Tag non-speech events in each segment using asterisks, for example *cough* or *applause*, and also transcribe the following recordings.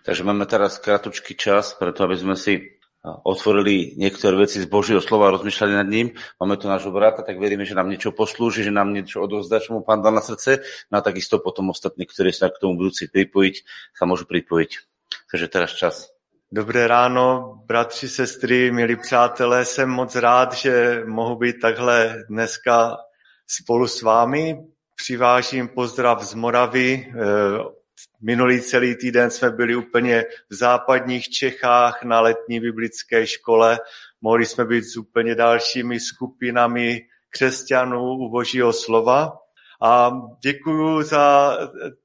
Takže máme teraz kratučký čas, preto aby sme si otvorili niektoré veci z Božieho slova a rozmýšľali nad ním. Máme tu nášho brata, tak veríme, že nám niečo poslúži, že nám niečo odovzdá, čo mu pán dal na srdce. No a takisto potom ostatní, ktorí sa k tomu budú si pripojiť, sa môžu pripojiť. Takže teraz čas. Dobré ráno, bratři, sestry, milí přátelé. Jsem moc rád, že mohu být takhle dneska spolu s vámi. Přivážím pozdrav z Moravy. Minulý celý týden jsme byli úplně v západních Čechách na letní biblické škole. Mohli jsme být s úplně dalšími skupinami křesťanů u Božího slova. A děkuji za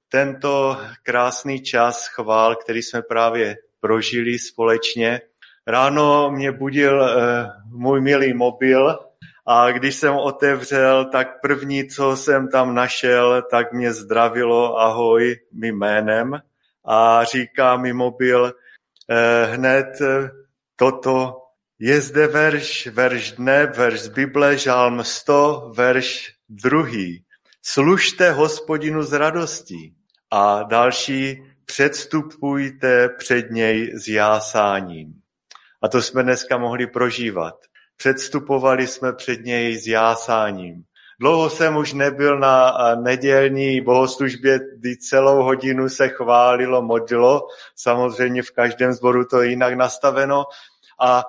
tento krásný čas chvál, který jsme právě prožili společně. Ráno mě budil eh, můj milý mobil a když jsem otevřel, tak první, co jsem tam našel, tak mě zdravilo ahoj mým jménem a říká mi mobil eh, hned eh, toto, je zde verš, verš dne, verš z Bible, žálm 100, verš druhý. Služte hospodinu s radostí. A další, předstupujte před něj s jásáním. A to jsme dneska mohli prožívat. Předstupovali jsme před něj s jásáním. Dlouho jsem už nebyl na nedělní bohoslužbě, kdy celou hodinu se chválilo, modlilo. Samozřejmě v každém zboru to je jinak nastaveno. A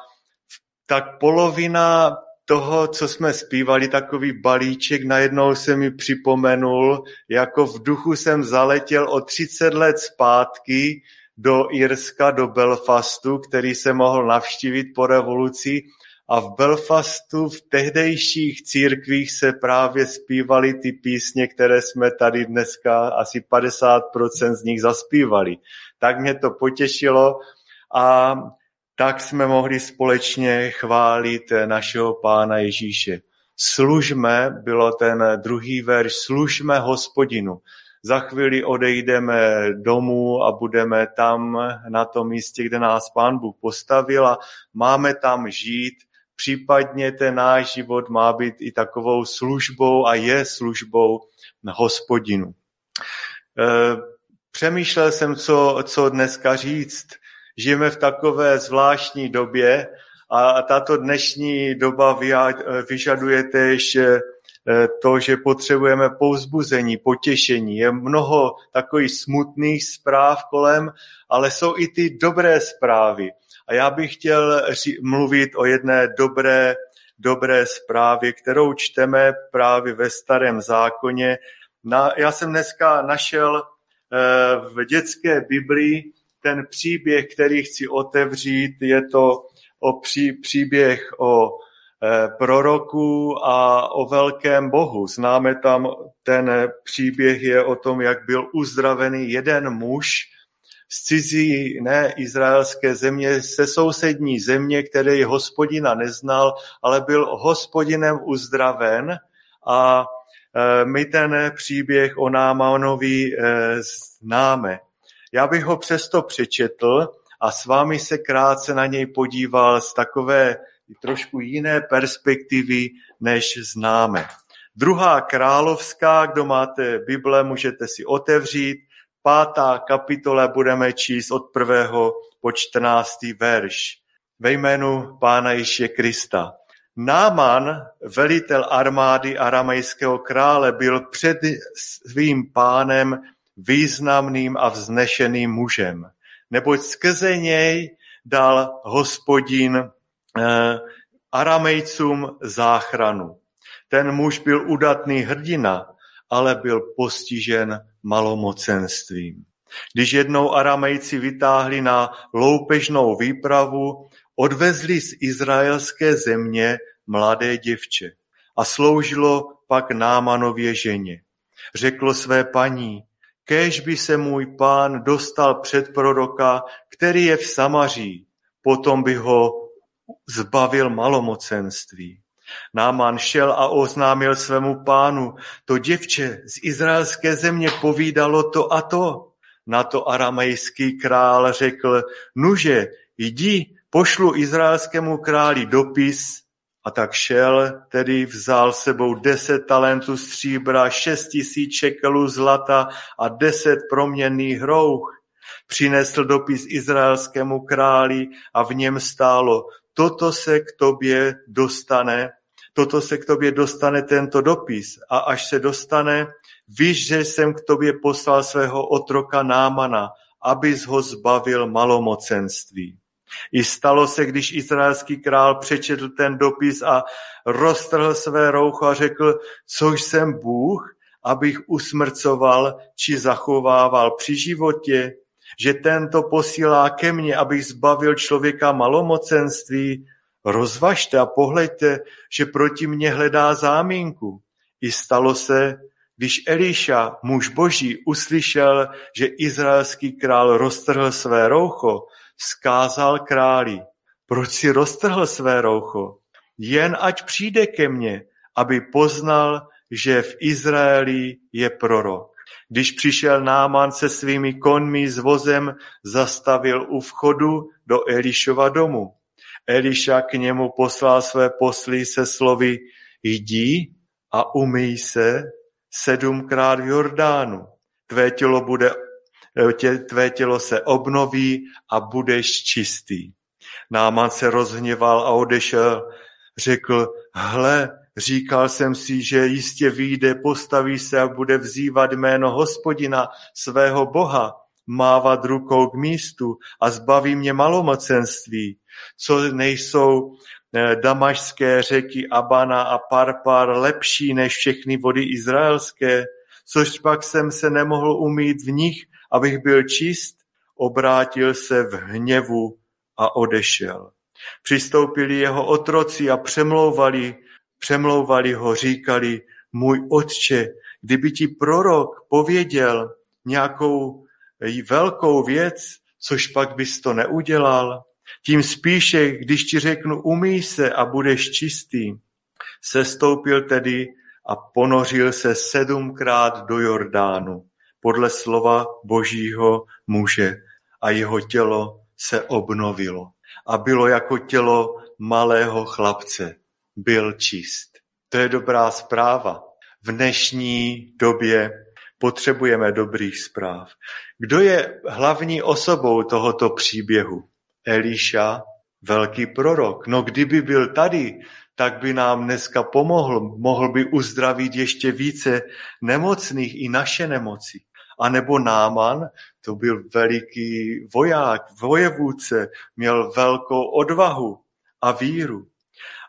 tak polovina toho, co jsme zpívali, takový balíček, najednou se mi připomenul, jako v duchu jsem zaletěl o 30 let zpátky do Irska, do Belfastu, který se mohl navštívit po revoluci a v Belfastu v tehdejších církvích se právě zpívaly ty písně, které jsme tady dneska asi 50% z nich zaspívali. Tak mě to potěšilo a tak jsme mohli společně chválit našeho Pána Ježíše. Služme, bylo ten druhý verš, služme hospodinu. Za chvíli odejdeme domů a budeme tam na tom místě, kde nás Pán Bůh postavil a máme tam žít Případně ten náš život má být i takovou službou a je službou na hospodinu. E, přemýšlel jsem, co, co dneska říct. Žijeme v takové zvláštní době a tato dnešní doba vyžaduje též e, to, že potřebujeme pouzbuzení, potěšení. Je mnoho takových smutných zpráv kolem, ale jsou i ty dobré zprávy. A já bych chtěl mluvit o jedné dobré, dobré zprávě, kterou čteme právě ve starém zákoně. Na, já jsem dneska našel eh, v dětské Biblii ten příběh, který chci otevřít. Je to o pří, příběh o eh, proroku a o velkém bohu. Známe tam ten příběh je o tom, jak byl uzdravený jeden muž, z cizí, ne izraelské země, se sousední země, který hospodina neznal, ale byl hospodinem uzdraven a e, my ten příběh o Námanovi e, známe. Já bych ho přesto přečetl a s vámi se krátce na něj podíval z takové trošku jiné perspektivy, než známe. Druhá královská, kdo máte Bible, můžete si otevřít, pátá kapitola budeme číst od prvého po čtrnáctý verš. Ve jménu Pána Ježíše Krista. Náman, velitel armády aramejského krále, byl před svým pánem významným a vznešeným mužem. Neboť skrze něj dal hospodin eh, aramejcům záchranu. Ten muž byl udatný hrdina, ale byl postižen malomocenstvím. Když jednou aramejci vytáhli na loupežnou výpravu, odvezli z izraelské země mladé děvče a sloužilo pak Námanově ženě. Řeklo své paní, kéž by se můj pán dostal před proroka, který je v Samaří, potom by ho zbavil malomocenství. Náman šel a oznámil svému pánu, to děvče z izraelské země povídalo to a to. Na to aramejský král řekl, nuže, jdi, pošlu izraelskému králi dopis, a tak šel, tedy vzal sebou deset talentů stříbra, šest tisíc šekelů zlata a deset proměnných hrouch. Přinesl dopis izraelskému králi a v něm stálo, toto se k tobě dostane, toto se k tobě dostane tento dopis a až se dostane, víš, že jsem k tobě poslal svého otroka Námana, abys ho zbavil malomocenství. I stalo se, když izraelský král přečetl ten dopis a roztrhl své roucho a řekl, což jsem Bůh, abych usmrcoval či zachovával při životě, že tento posílá ke mně, abych zbavil člověka malomocenství, rozvažte a pohleďte, že proti mně hledá záminku. I stalo se, když Eliša, muž boží, uslyšel, že izraelský král roztrhl své roucho, vzkázal králi, proč si roztrhl své roucho? Jen ať přijde ke mně, aby poznal, že v Izraeli je prorok. Když přišel Náman se svými konmi s vozem, zastavil u vchodu do Elišova domu. Eliša k němu poslal své posly se slovy jdi a umyj se sedmkrát v Jordánu. Tvé tělo, bude, tě, tvé tělo se obnoví a budeš čistý. Náman se rozhněval a odešel. Řekl, hle, Říkal jsem si, že jistě vyjde, postaví se a bude vzývat jméno hospodina, svého boha, mávat rukou k místu a zbaví mě malomocenství, co nejsou eh, damašské řeky Abana a Parpar lepší než všechny vody izraelské, což pak jsem se nemohl umít v nich, abych byl čist, obrátil se v hněvu a odešel. Přistoupili jeho otroci a přemlouvali Přemlouvali ho, říkali, můj otče, kdyby ti prorok pověděl nějakou velkou věc, což pak bys to neudělal, tím spíše, když ti řeknu, umíj se a budeš čistý. Sestoupil tedy a ponořil se sedmkrát do Jordánu, podle slova božího muže a jeho tělo se obnovilo a bylo jako tělo malého chlapce byl čist. To je dobrá zpráva. V dnešní době potřebujeme dobrých zpráv. Kdo je hlavní osobou tohoto příběhu? Elíša, velký prorok. No kdyby byl tady, tak by nám dneska pomohl. Mohl by uzdravit ještě více nemocných i naše nemoci. A nebo Náman, to byl veliký voják, vojevůdce, měl velkou odvahu a víru.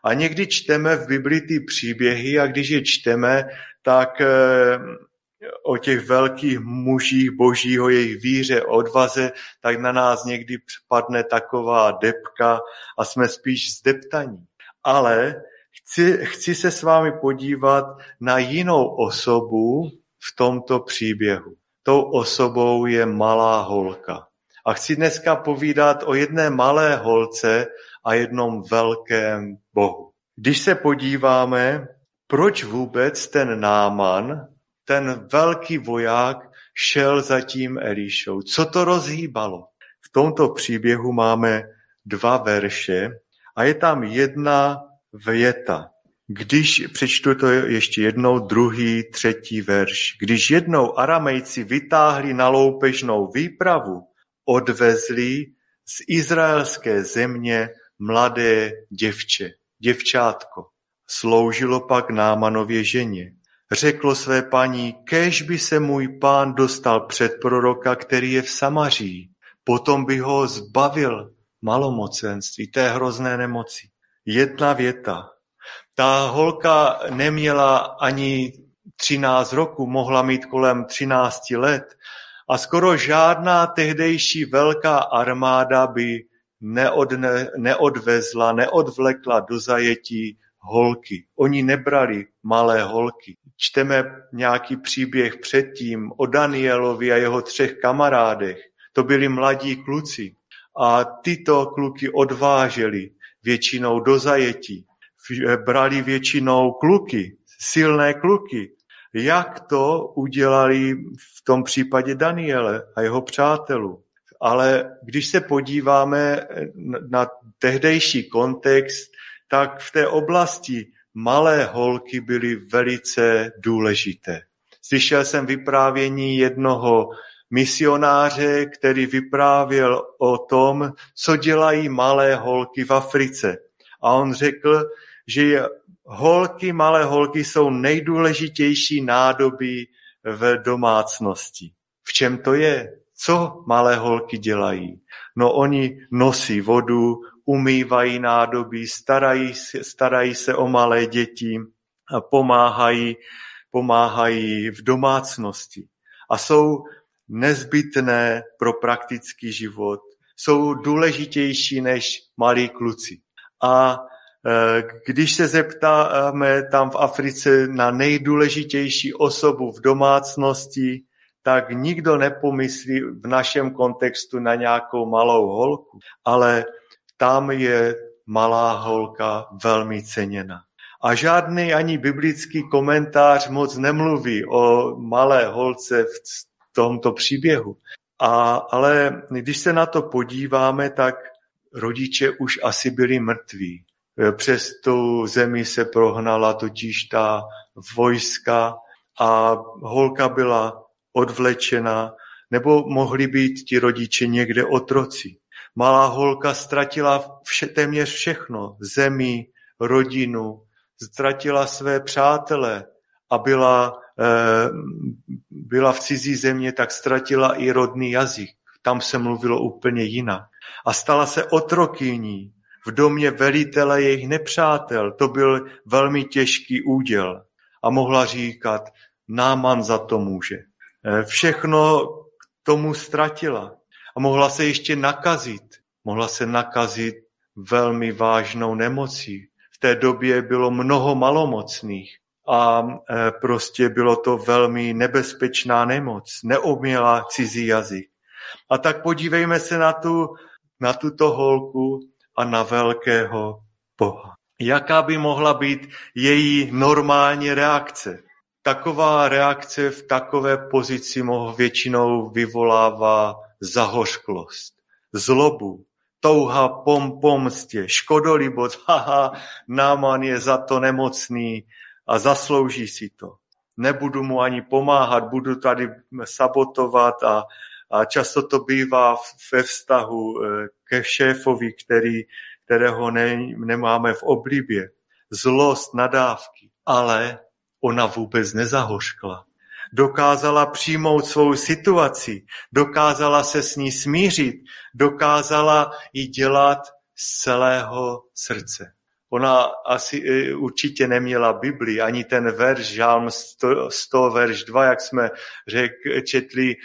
A někdy čteme v Biblii ty příběhy a když je čteme, tak eh, o těch velkých mužích božího, jejich víře, odvaze, tak na nás někdy padne taková depka a jsme spíš zdeptaní. Ale chci, chci se s vámi podívat na jinou osobu v tomto příběhu. Tou osobou je malá holka. A chci dneska povídat o jedné malé holce, a jednom velkém Bohu. Když se podíváme, proč vůbec ten Náman, ten velký voják, šel za tím Elišou. Co to rozhýbalo? V tomto příběhu máme dva verše a je tam jedna věta. Když, přečtu to ještě jednou, druhý, třetí verš. Když jednou aramejci vytáhli na loupežnou výpravu, odvezli z izraelské země mladé děvče, děvčátko. Sloužilo pak Námanově ženě. Řeklo své paní, kež by se můj pán dostal před proroka, který je v Samaří. Potom by ho zbavil malomocenství, té hrozné nemoci. Jedna věta. Ta holka neměla ani 13 roku, mohla mít kolem 13 let a skoro žádná tehdejší velká armáda by neodne, neodvezla, neodvlekla do zajetí holky. Oni nebrali malé holky. Čteme nějaký příběh předtím o Danielovi a jeho třech kamarádech. To byli mladí kluci. A tyto kluky odváželi většinou do zajetí. Brali většinou kluky, silné kluky. Jak to udělali v tom případě Daniele a jeho přátelů? Ale když se podíváme na tehdejší kontext, tak v té oblasti malé holky byly velice důležité. Slyšel jsem vyprávění jednoho misionáře, který vyprávěl o tom, co dělají malé holky v Africe. A on řekl, že holky, malé holky jsou nejdůležitější nádoby v domácnosti. V čem to je? Co malé holky dělají? No oni nosí vodu, umývají nádobí, starají, starají se o malé děti, pomáhají, pomáhají v domácnosti. A jsou nezbytné pro praktický život. Jsou důležitější než malí kluci. A e, když se zeptáme tam v Africe na nejdůležitější osobu v domácnosti, tak nikdo nepomyslí v našem kontextu na nějakou malou holku, ale tam je malá holka velmi ceněna. A žádný ani biblický komentář moc nemluví o malé holce v tomto příběhu. A, ale když se na to podíváme, tak rodiče už asi byli mrtví. Přes tu zemi se prohnala totiž ta vojska a holka byla odvlečena, nebo mohli být ti rodiče někde otroci. Malá holka ztratila vše, téměř všechno, zemi, rodinu, ztratila své přátele a byla, eh, byla v cizí země, tak ztratila i rodný jazyk. Tam se mluvilo úplně jinak. A stala se otrokyní v domě velitele jejich nepřátel. To byl velmi těžký úděl. A mohla říkat, Náman za to může. Eh, všechno tomu ztratila. A mohla se ještě nakazit. Mohla se nakazit velmi vážnou nemocí. V té době bylo mnoho malomocných a e, prostě bylo to velmi nebezpečná nemoc. Neuměla cizí jazyk. A tak podívejme se na, tu, na tuto holku a na velkého Boha. Jaká by mohla být její normální reakce? Taková reakce v takové pozici většinou vyvolává zahořklost, zlobu, touha pom pomstě, škodolibot, *laughs* haha, Náman je za to nemocný a zaslouží si to. Nebudu mu ani pomáhat, budu tady sabotovat a, a často to bývá ve vztahu eh, ke šéfovi, který, kterého ne, nemáme v oblibě. Zlost, nadávky. Ale ona vůbec nezahořkla dokázala přijmout svou situaci, dokázala se s ní smířit, dokázala ji dělat z celého srdce. Ona asi e, určitě neměla Bibli, ani ten verš, žálm 100, 100 verš 2, jak jsme řek, četli,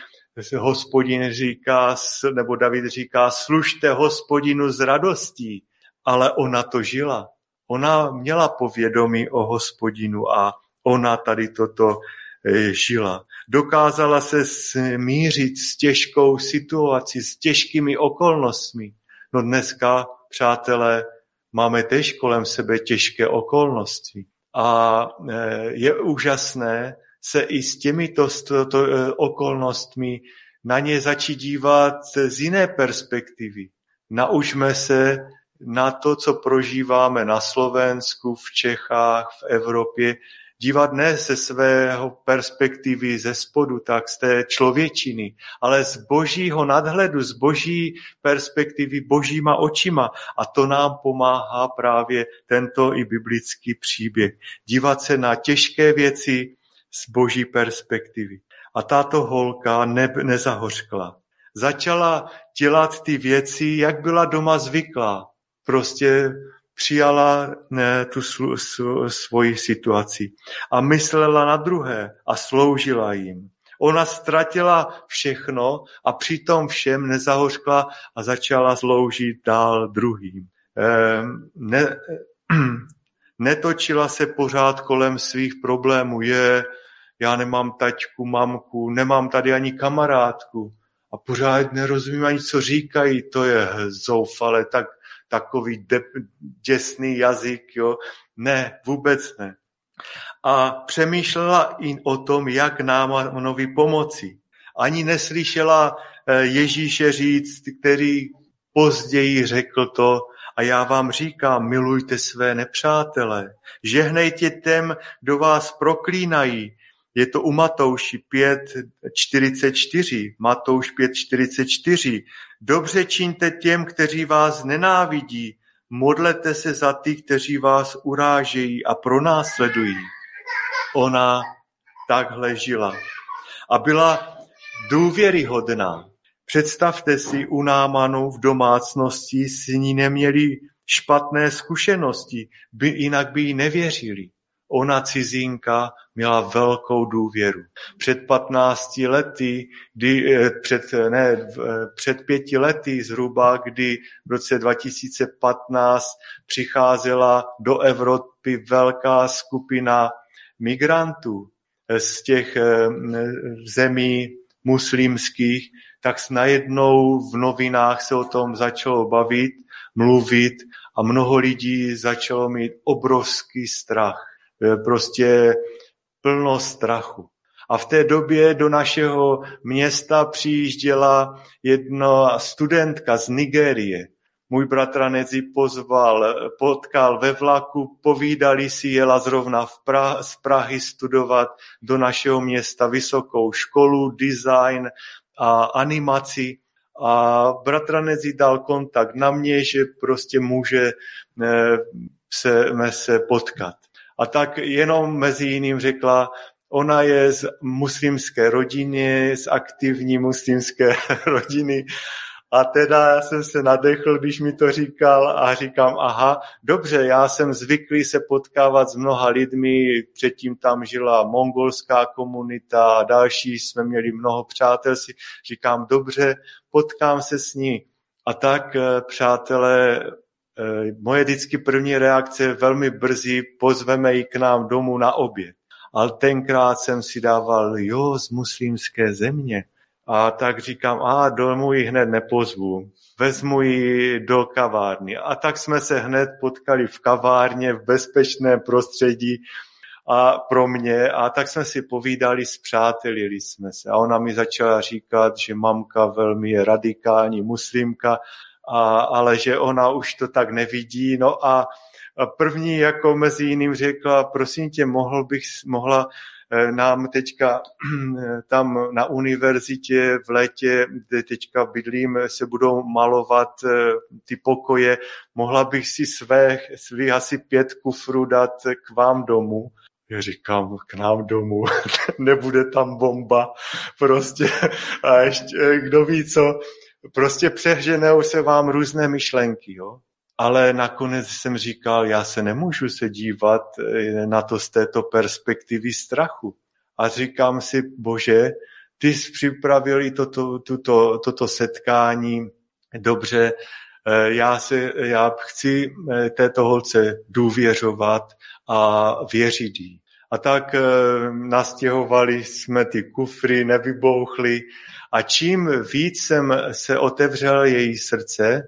hospodin říká, nebo David říká, služte hospodinu s radostí, ale ona to žila. Ona měla povědomí o hospodinu a ona tady toto Eh, žila. Dokázala se smířit s těžkou situací, s těžkými okolnostmi. No dneska, přátelé, máme tež kolem sebe těžké okolnosti. A eh, je úžasné se i s těmito eh, okolnostmi na ně začít dívat z jiné perspektivy. Naučme se na to, co prožíváme na Slovensku, v Čechách, v Evropě, dívat ne ze svého perspektivy ze spodu, tak z té člověčiny, ale z božího nadhledu, z boží perspektivy, božíma očima. A to nám pomáhá právě tento i biblický příběh. Dívat se na těžké věci z boží perspektivy. A tato holka ne, nezahořkla. Začala dělat ty věci, jak byla doma zvyklá. Prostě přijala tu svoji situaci a myslela na druhé a sloužila jim. Ona ztratila všechno a přitom všem nezahořkla a začala sloužit dál druhým. Ehm, ne, *clears throat* netočila se pořád kolem svých problémů. Je, já nemám taťku, mamku, nemám tady ani kamarádku a pořád nerozumím ani, co říkají, to je zoufale, tak takový de, děsný jazyk, jo. Ne, vůbec ne. A přemýšlela i o tom, jak Námanovi pomoci. Ani neslyšela eh, Ježíše říct, který později řekl to, a já vám říkám, milujte své nepřátele, žehnejte těm, kdo vás proklínají, Je to u Matouši 5.44. Matouš 5.44. Dobře čiňte těm, kteří vás nenávidí. Modlete se za ty, kteří vás urážejí a pronásledují. Ona takhle žila. A byla důvěryhodná. Představte si u Námanu v domácnosti s ní neměli špatné zkušenosti, by, jinak by jí nevěřili. Ona cizinka měla velkou důvěru. Před 15 lety, kdy, eh, před, ne, eh, před pěti lety zhruba, kdy v roce 2015 přicházela do Evropy velká skupina migrantů z těch eh, zemí muslimských, tak najednou v novinách se o tom začalo bavit, mluvit a mnoho lidí začalo mít obrovský strach. Prostě plno strachu. A v té době do našeho města přijížděla jedna studentka z Nigérie. Můj bratranec ji pozval, potkal ve vlaku, povídali si, jela zrovna v pra- z Prahy studovat do našeho města vysokou školu, design a animaci. A bratranec jí dal kontakt na mě, že prostě může eh, se, se potkat. A tak jenom mezi jiným řekla, ona je z muslimské rodiny, z aktivní muslimské *laughs* rodiny a teda já jsem se nadechl, když mi to říkal a říkám, aha, dobře, já jsem zvyklý se potkávat s mnoha lidmi, předtím tam žila mongolská komunita a další, jsme měli mnoho přátel, si říkám, dobře, potkám se s ní. A tak, eh, přátelé, moje vždycky první reakce velmi brzy, pozveme ji k nám domů na oběd. Ale tenkrát jsem si dával, jo, z muslimské země. A tak říkám, a domů ji hned nepozvu, vezmu ji do kavárny. A tak jsme se hned potkali v kavárně, v bezpečném prostředí a pro mě. A tak jsme si povídali, zpřátelili jsme se. A ona mi začala říkat, že mamka velmi je radikální muslimka, a, ale že ona už to tak nevidí. No a první jako mezi jiným řekla, prosím tě, mohl bych, mohla Eh, nám teďka *clears throat* tam na univerzitě v létě, kde teďka bydlím, se budou malovat eh, ty pokoje. Mohla bych si své, svých asi pět kufrů dát k vám domů. Já říkám, k nám domů, *laughs* nebude tam bomba, prostě a ještě, eh, kdo ví co, prostě přehženou se vám různé myšlenky, jo ale nakonec jsem říkal, já se nemůžu se dívat eh, na to z této perspektivy strachu. A říkám si, bože, ty jsi připravil toto, tuto, toto setkání dobře, eh, já, se, já chci eh, této holce důvěřovat a věřit jí. A tak nastěhovali jsme ty kufry, nevybouchli a čím víc jsem se otevřel její srdce,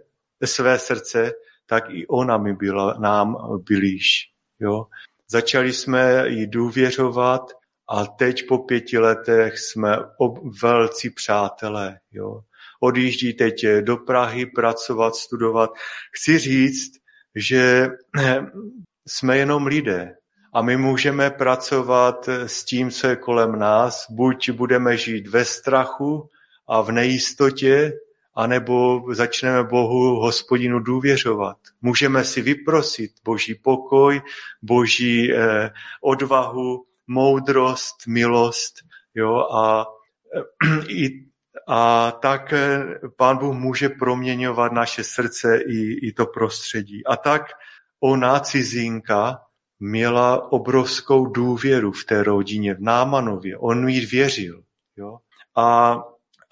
své srdce, tak i ona mi byla nám blíž. Jo? Začali jsme jí důvěřovat a teď po pěti letech jsme ob, velcí přátelé. Jo? Odjíždí teď do Prahy pracovat, studovat. Chci říct, že *clears throat* jsme jenom lidé a my můžeme pracovat s tím, co je kolem nás. Buď budeme žít ve strachu a v nejistotě, anebo začneme Bohu, hospodinu důvěřovat. Můžeme si vyprosit boží pokoj, boží eh, odvahu, moudrost, milost, jo, a, eh, *clears throat* i, a tak eh, pán Bůh může proměňovat naše srdce i, i to prostředí. A tak ona, cizinka, měla obrovskou důvěru v té rodině, v Námanově. On jí věřil. Jo? A,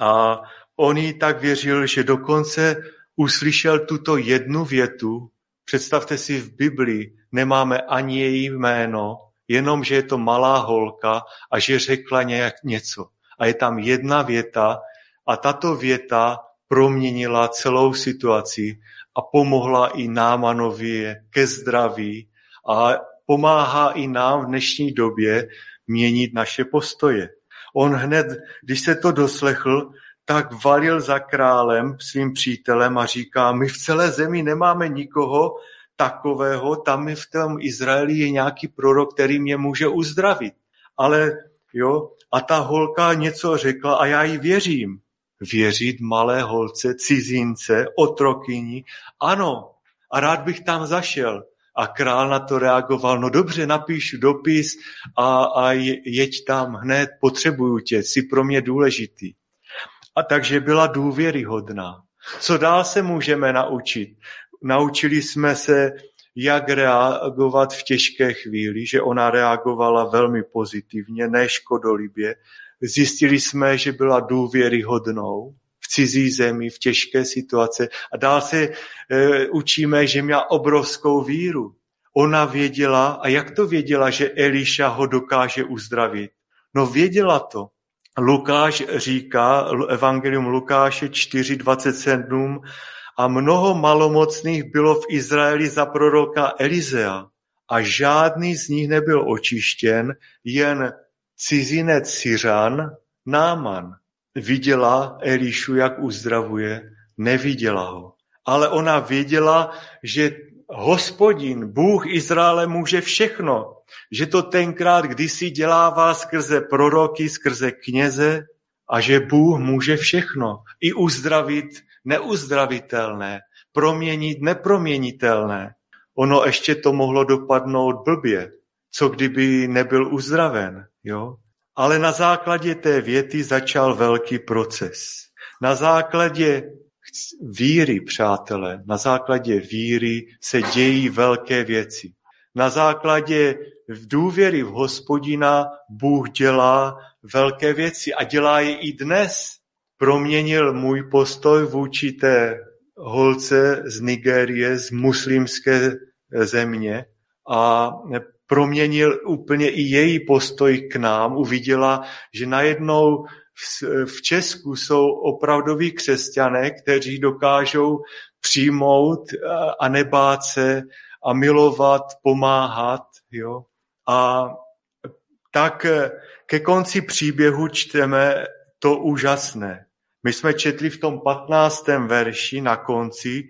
a On jí tak věřil, že dokonce uslyšel tuto jednu větu. Představte si v Biblii, nemáme ani její jméno, jenom, že je to malá holka a že řekla nějak něco. A je tam jedna věta a tato věta proměnila celou situaci a pomohla i Námanově ke zdraví a pomáhá i nám v dnešní době měnit naše postoje. On hned, když se to doslechl, tak valil za králem, svým přítelem a říká, my v celé zemi nemáme nikoho takového, tam v tom Izraeli je nějaký prorok, který mě může uzdravit. Ale jo, a ta holka něco řekla a já jí věřím. Věřit malé holce, cizince, otrokyni, ano, a rád bych tam zašel. A král na to reagoval, no dobře, napíšu dopis a, a jeď tam hned, potřebuju tě, jsi pro mě důležitý. A takže byla důvěryhodná. Co dál se můžeme naučit? Naučili jsme se, jak reagovat v těžké chvíli, že ona reagovala velmi pozitivně, neškodolibě. Zjistili jsme, že byla důvěryhodnou cizí zemi, v těžké situace. A dál se e, učíme, že měla obrovskou víru. Ona věděla, a jak to věděla, že Eliša ho dokáže uzdravit? No věděla to. Lukáš říká, Evangelium Lukáše 4.27, a mnoho malomocných bylo v Izraeli za proroka Elizea a žádný z nich nebyl očištěn, jen cizinec Syřan, Náman. Viděla Elišu, jak uzdravuje, neviděla ho. Ale ona věděla, že hospodin, Bůh Izraele může všechno. Že to tenkrát kdysi dělával skrze proroky, skrze kněze a že Bůh může všechno. I uzdravit neuzdravitelné, proměnit neproměnitelné. Ono ještě to mohlo dopadnout blbě. Co kdyby nebyl uzdraven, jo? Ale na základě té věty začal velký proces. Na základě víry, přátelé, na základě víry se dějí velké věci. Na základě důvěry v hospodina Bůh dělá velké věci a dělá je i dnes. Proměnil můj postoj vůči té holce z Nigérie, z muslimské země a proměnil úplně i její postoj k nám. Uviděla, že najednou v Česku jsou opravdoví křesťané, kteří dokážou přijmout a nebát se a milovat, pomáhat. Jo? A tak ke konci příběhu čteme to úžasné. My jsme četli v tom 15. verši na konci,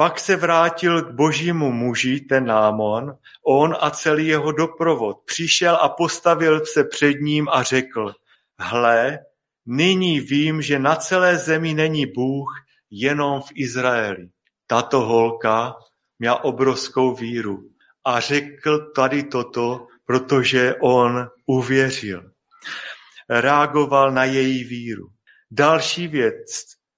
pak se vrátil k božímu muži, ten Námon, on a celý jeho doprovod. Přišel a postavil se před ním a řekl, hle, nyní vím, že na celé zemi není Bůh, jenom v Izraeli. Tato holka měla obrovskou víru a řekl tady toto, protože on uvěřil. Reagoval na její víru. Další věc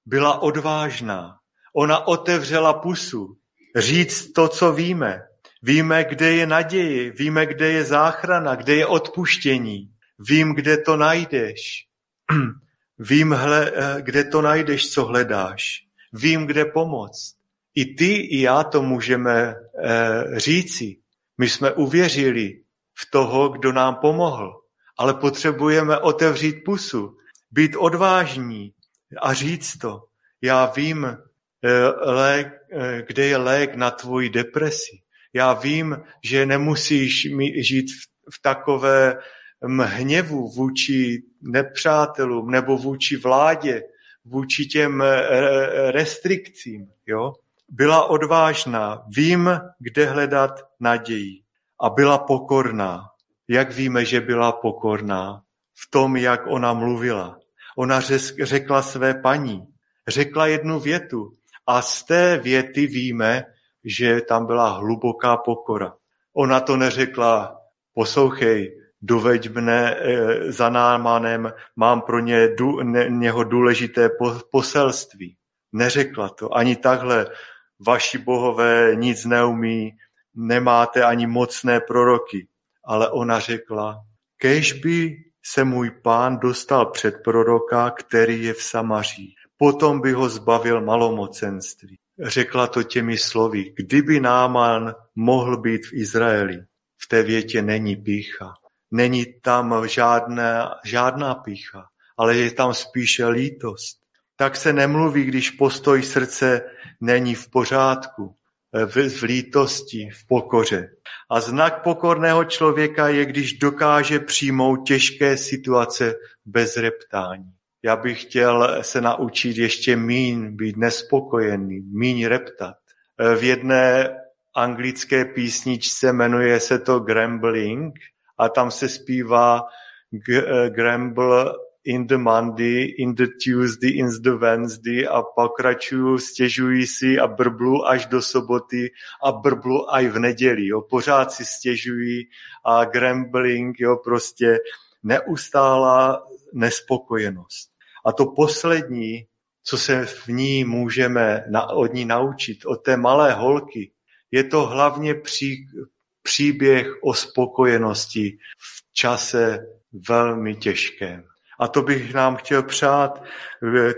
byla odvážná. Ona otevřela pusu. Říct to, co víme. Víme, kde je naděje, víme, kde je záchrana, kde je odpuštění. Vím, kde to najdeš. *clears throat* Vím, hle, kde to najdeš, co hledáš. Vím, kde pomoct. I ty, i já to můžeme eh, říci. My jsme uvěřili v toho, kdo nám pomohl, ale potřebujeme otevřít pusu být odvážní a říct to. Já vím, eh, lék, eh, kde je lék na tvoji depresi. Já vím, že nemusíš žít v takové hněvu vůči nepřátelům nebo vůči vládě, vůči těm eh, restrikcím. Jo? Byla odvážná, vím, kde hledat naději. A byla pokorná. Jak víme, že byla pokorná? V tom, jak ona mluvila. Ona řekla své paní, řekla jednu větu a z té věty víme, že tam byla hluboká pokora. Ona to neřekla, poslouchej, doveď mne e, za námanem, mám pro ně, du, ne, něho důležité po, poselství. Neřekla to. Ani takhle vaši bohové nic neumí, nemáte ani mocné proroky. Ale ona řekla, kež by se můj pán dostal před proroka, který je v Samaří. Potom by ho zbavil malomocenství. Řekla to těmi slovy, kdyby Náman mohl být v Izraeli. V té větě není pícha. Není tam žádná, žádná pícha, ale je tam spíše lítost. Tak se nemluví, když postoj srdce není v pořádku v lítosti, v pokoře. A znak pokorného člověka je, když dokáže přijmout těžké situace bez reptání. Já bych chtěl se naučit ještě míň být nespokojený, míň reptat. V jedné anglické písničce jmenuje se to Grambling a tam se zpívá g- grumble in the Monday, in the Tuesday, in the Wednesday a pokračuju, stěžuji si a brblu až do soboty a brblu aj v neděli. Jo. Pořád si stěžuji a grambling, jo, prostě neustálá nespokojenost. A to poslední, co se v ní můžeme na, od ní naučit, od té malé holky, je to hlavně pří, příběh o spokojenosti v čase velmi těžkém. A to bych nám chtěl přát.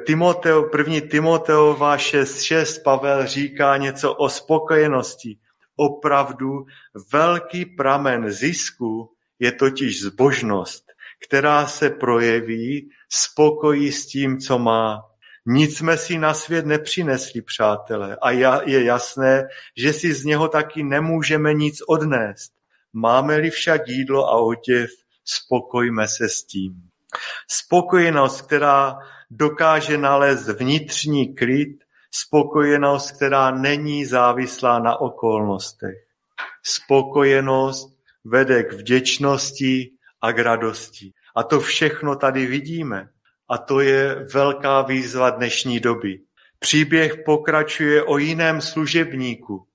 Timoteo, první Timoteova 6.6 Pavel říká něco o spokojenosti. Opravdu velký pramen zisku je totiž zbožnost, která se projeví spokojí s tím, co má. Nic jsme si na svět nepřinesli, přátelé, a je jasné, že si z něho taky nemůžeme nic odnést. Máme-li však jídlo a oděv, spokojme se s tím. Spokojenost, která dokáže nalézt vnitřní klid, spokojenost, která není závislá na okolnostech. Spokojenost vede k vděčnosti a k radosti. A to všechno tady vidíme. A to je velká výzva dnešní doby. Příběh pokračuje o jiném služebníku.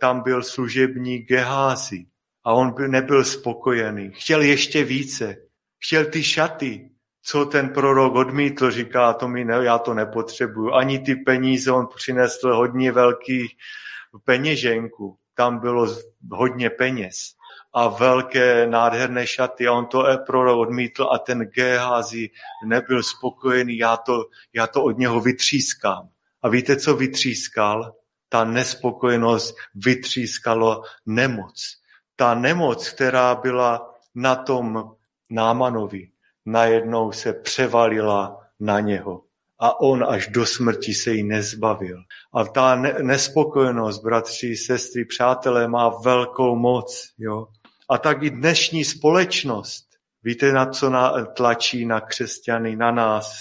Tam byl služebník Geházi a on nebyl spokojený. Chtěl ještě více. Chtěl ty šaty, co ten prorok odmítl, říká, to mi ne, já to nepotřebuju. Ani ty peníze, on přinesl hodně velký peněženku. Tam bylo hodně peněz a velké nádherné šaty a on to prorok odmítl a ten Gehazi nebyl spokojený, já to, já to od něho vytřískám. A víte, co vytřískal? Ta nespokojenost vytřískalo nemoc. Ta nemoc, která byla na tom Námanovi, najednou se převalila na něho. A on až do smrti se jí nezbavil. A ta nespokojenost, bratři, sestry, přátelé, má velkou moc. Jo? A tak i dnešní společnost, víte, na co na, tlačí na křesťany, na nás.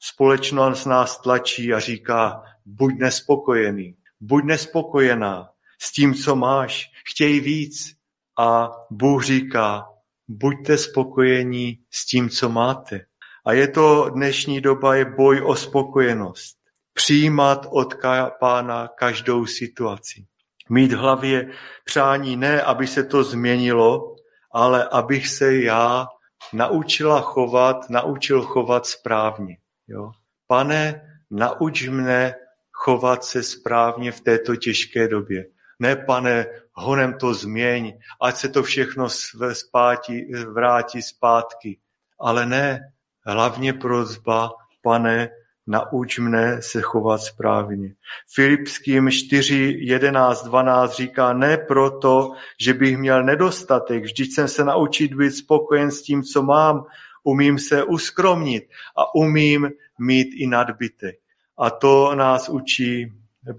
Společnost nás tlačí a říká, buď nespokojený, buď nespokojená s tím, co máš, chtěj víc. A Bůh říká, buďte spokojení s tím, co máte. A je to dnešní doba, je boj o spokojenost. Přijímat od pána každou situaci. Mít v hlavě přání ne, aby se to změnilo, ale abych se já naučila chovat, naučil chovat správně. Jo? Pane, nauč mne chovat se správně v této těžké době. Ne, pane, honem to změň, ať se to všechno spátí, vrátí zpátky. Ale ne, hlavně prozba, pane, nauč mne se chovat správně. Filipským 4, 11, 12 říká, ne proto, že bych měl nedostatek, vždyť jsem se naučit být spokojen s tím, co mám, umím se uskromnit a umím mít i nadbytek. A to nás učí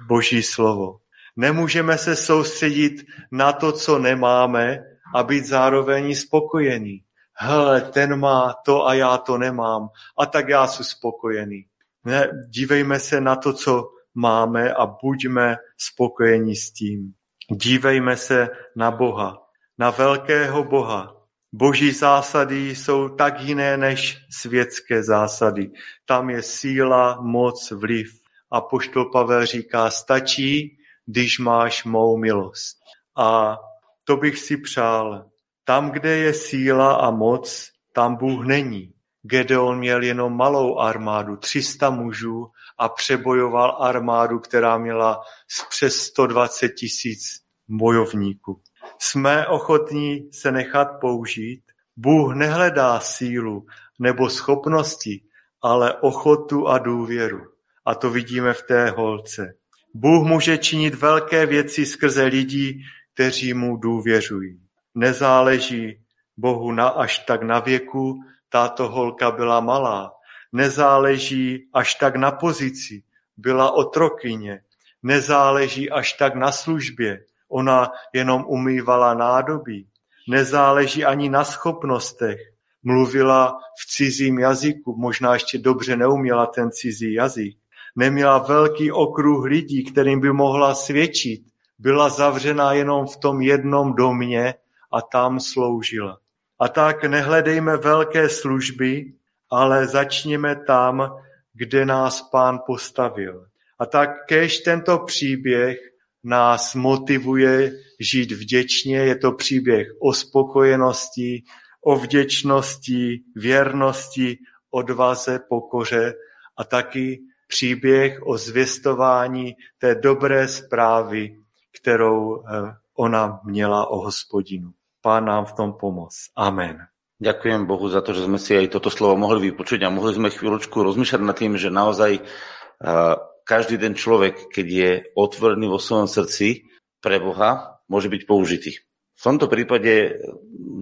Boží slovo. Nemůžeme se soustředit na to, co nemáme a být zároveň spokojený. Hele, ten má to a já to nemám a tak já jsem spokojený. Ne, dívejme se na to, co máme a buďme spokojeni s tím. Dívejme se na Boha, na velkého Boha. Boží zásady jsou tak jiné než světské zásady. Tam je síla, moc, vliv. A poštol Pavel říká, stačí, když máš mou milost. A to bych si přál. Tam, kde je síla a moc, tam Bůh není. Gedeon měl jenom malou armádu, 300 mužů a přebojoval armádu, která měla přes 120 tisíc bojovníků. Jsme ochotní se nechat použít. Bůh nehledá sílu nebo schopnosti, ale ochotu a důvěru. A to vidíme v té holce. Bůh může činit velké věci skrze lidí, kteří mu důvěřují. Nezáleží Bohu na až tak na věku, tato holka byla malá. Nezáleží až tak na pozici, byla otrokyně. Nezáleží až tak na službě, ona jenom umývala nádobí. Nezáleží ani na schopnostech, mluvila v cizím jazyku, možná ještě dobře neuměla ten cizí jazyk. Neměla velký okruh lidí, kterým by mohla svědčit. Byla zavřená jenom v tom jednom domě a tam sloužila. A tak nehledejme velké služby, ale začněme tam, kde nás pán postavil. A tak kež tento příběh nás motivuje žít vděčně. Je to příběh o spokojenosti, o vděčnosti, věrnosti, odvaze, pokoře a taky příběh o zvěstování té dobré zprávy, kterou eh, ona měla o hospodinu. Pán nám v tom pomoc. Amen. Ďakujem Bohu za to, že sme si aj toto slovo mohli vypočuť a mohli sme chvíľočku rozmýšľať nad tým, že naozaj uh, každý ten človek, keď je otvorený vo svojom srdci pre Boha, môže byť použitý. V tomto prípade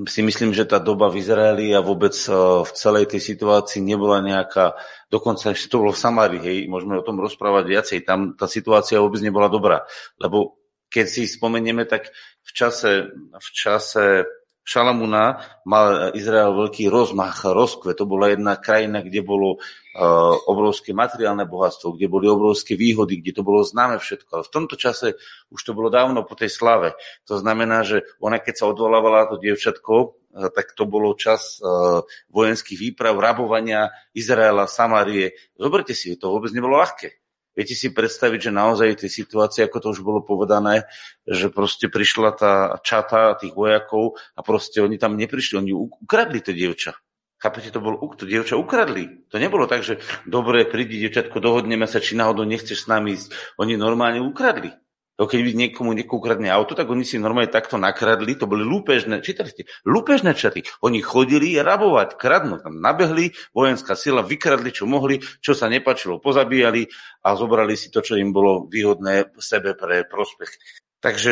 si myslím, že tá doba v Izraeli a vôbec v celej tej situácii nebola nejaká, dokonca ešte to bolo v Samári, hej, môžeme o tom rozprávať viacej, tam tá situácia vôbec nebola dobrá, lebo keď si spomenieme, tak v čase, v čase Šalamúna mal Izrael veľký rozmach, rozkvet. To bola jedna krajina, kde bolo uh, obrovské materiálne bohatstvo, kde boli obrovské výhody, kde to bolo známe všetko. Ale v tomto čase už to bolo dávno po tej slave. To znamená, že ona keď sa odvolávala to dievčatko, uh, tak to bolo čas uh, vojenských výprav, rabovania Izraela, Samárie. Zoberte si, to vôbec nebolo ľahké. Viete si predstaviť, že naozaj tie situácie, ako to už bolo povedané, že proste prišla tá čata tých vojakov a proste oni tam neprišli, oni ukradli to dievča. Chápete, to bolo, to dievča ukradli. To nebolo tak, že dobre, prídi dievčatko, dohodneme sa, či náhodou nechceš s nami ísť. Oni normálne ukradli. To keď niekomu niekomu ukradne auto, tak oni si normálne takto nakradli, to boli lúpežné, čítali ste, lúpežné čaty. Oni chodili rabovať, kradnúť, tam nabehli, vojenská sila, vykradli, čo mohli, čo sa nepačilo, pozabíjali a zobrali si to, čo im bolo výhodné sebe pre prospech. Takže,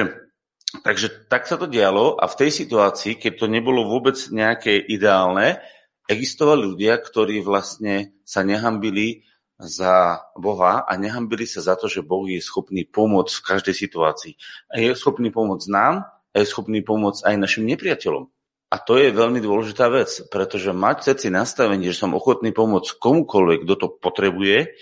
takže tak sa to dialo a v tej situácii, keď to nebolo vôbec nejaké ideálne, existovali ľudia, ktorí vlastne sa nehambili za Boha a nehambili sa za to, že Boh je schopný pomôcť v každej situácii. A je schopný pomôcť nám a je schopný pomôcť aj našim nepriateľom. A to je veľmi dôležitá vec, pretože mať srdci nastavenie, že som ochotný pomôcť komukoľvek, kto to potrebuje,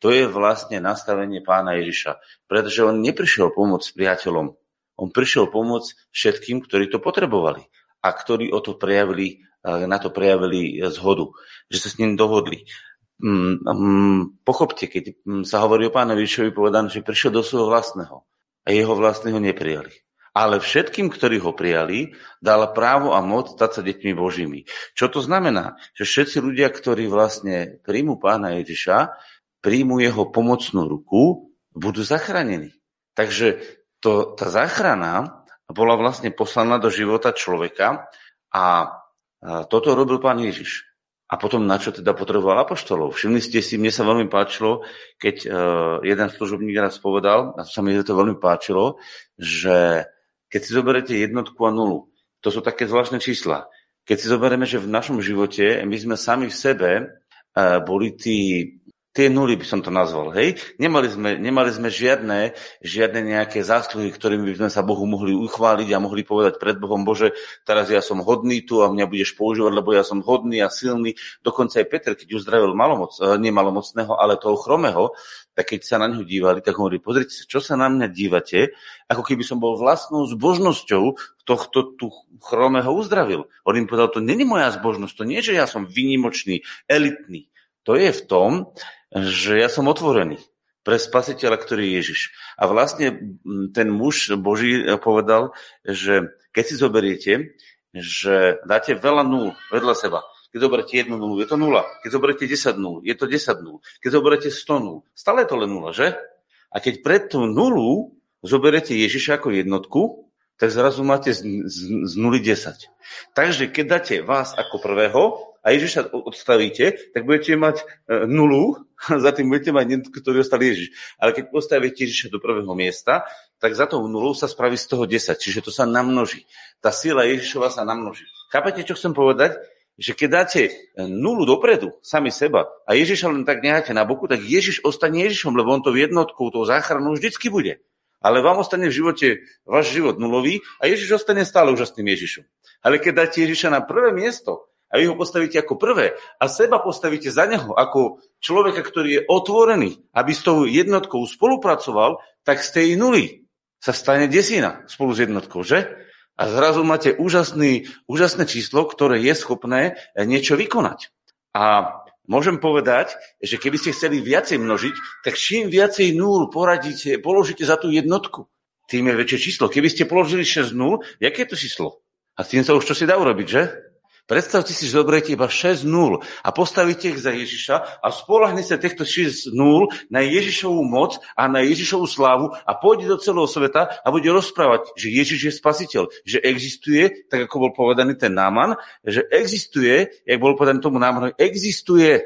to je vlastne nastavenie pána Ježiša. Pretože on neprišiel pomôcť priateľom. On prišiel pomôcť všetkým, ktorí to potrebovali a ktorí o to prejavili, na to prejavili zhodu, že sa s ním dohodli. Mm, mm, pochopte, keď sa hovorí o pánovi Ježišovi povedané, že prišiel do svojho vlastného a jeho vlastného neprijali. Ale všetkým, ktorí ho prijali, dala právo a moc stať sa deťmi Božími. Čo to znamená? Že všetci ľudia, ktorí vlastne príjmu pána Ježiša, príjmu jeho pomocnú ruku, budú zachránení. Takže to, tá záchrana bola vlastne poslaná do života človeka a toto robil pán Ježiš. A potom na čo teda potreboval apoštolov? Všimli ste si, mne sa veľmi páčilo, keď uh, jeden služobník raz povedal, a sa mi to veľmi páčilo, že keď si zoberete jednotku a nulu, to sú také zvláštne čísla. Keď si zoberieme, že v našom živote my sme sami v sebe uh, boli tí tie nuly by som to nazval, hej? Nemali sme, nemali sme žiadne, žiadne nejaké zásluhy, ktorými by sme sa Bohu mohli uchváliť a mohli povedať pred Bohom, Bože, teraz ja som hodný tu a mňa budeš používať, lebo ja som hodný a silný. Dokonca aj Peter, keď uzdravil malomoc, eh, nie malomocného, ale toho chromého, tak keď sa na ňu dívali, tak hovorí, pozrite sa, čo sa na mňa dívate, ako keby som bol vlastnou zbožnosťou tohto tu chromého uzdravil. On im povedal, to není moja zbožnosť, to nie, že ja som vynimočný, elitný. To je v tom, že ja som otvorený pre spasiteľa, ktorý je Ježiš. A vlastne ten muž Boží povedal, že keď si zoberiete, že dáte veľa nul vedľa seba, keď zoberiete jednu nulu, je to nula. Keď zoberiete 10 nul, je to 10 nul. Keď zoberiete 100 nul, stále je to len nula, že? A keď pred tú nulu zoberiete Ježiša ako jednotku, tak zrazu máte z, z, z nuly 10. Takže keď dáte vás ako prvého, a Ježiša odstavíte, tak budete mať e, nulu, za tým budete mať jeden, ktorý ostal Ježiš. Ale keď postavíte Ježiša do prvého miesta, tak za tou nulou sa spraví z toho 10, čiže to sa namnoží. Tá sila Ježišova sa namnoží. Chápete, čo chcem povedať? Že keď dáte e, nulu dopredu, sami seba, a Ježiša len tak necháte na boku, tak Ježiš ostane Ježišom, lebo on to jednotkou, tou záchranou vždycky bude. Ale vám ostane v živote váš život nulový a Ježiš ostane stále úžasným Ježišom. Ale keď dáte Ježiša na prvé miesto, a vy ho postavíte ako prvé a seba postavíte za neho ako človeka, ktorý je otvorený, aby s tou jednotkou spolupracoval, tak z tej nuly sa stane desina spolu s jednotkou, že? A zrazu máte úžasný, úžasné číslo, ktoré je schopné niečo vykonať. A môžem povedať, že keby ste chceli viacej množiť, tak čím viacej nul poradíte, položíte za tú jednotku, tým je väčšie číslo. Keby ste položili 6 nul, jaké je to číslo? A s tým sa už čo si dá urobiť, že? Predstavte si, že zoberiete iba 6 nul a postavíte ich za Ježiša a spolahnite týchto 6 nul na Ježišovú moc a na Ježišovú slávu a pôjde do celého sveta a bude rozprávať, že Ježiš je spasiteľ, že existuje, tak ako bol povedaný ten náman, že existuje, jak bol povedaný tomu námanu, existuje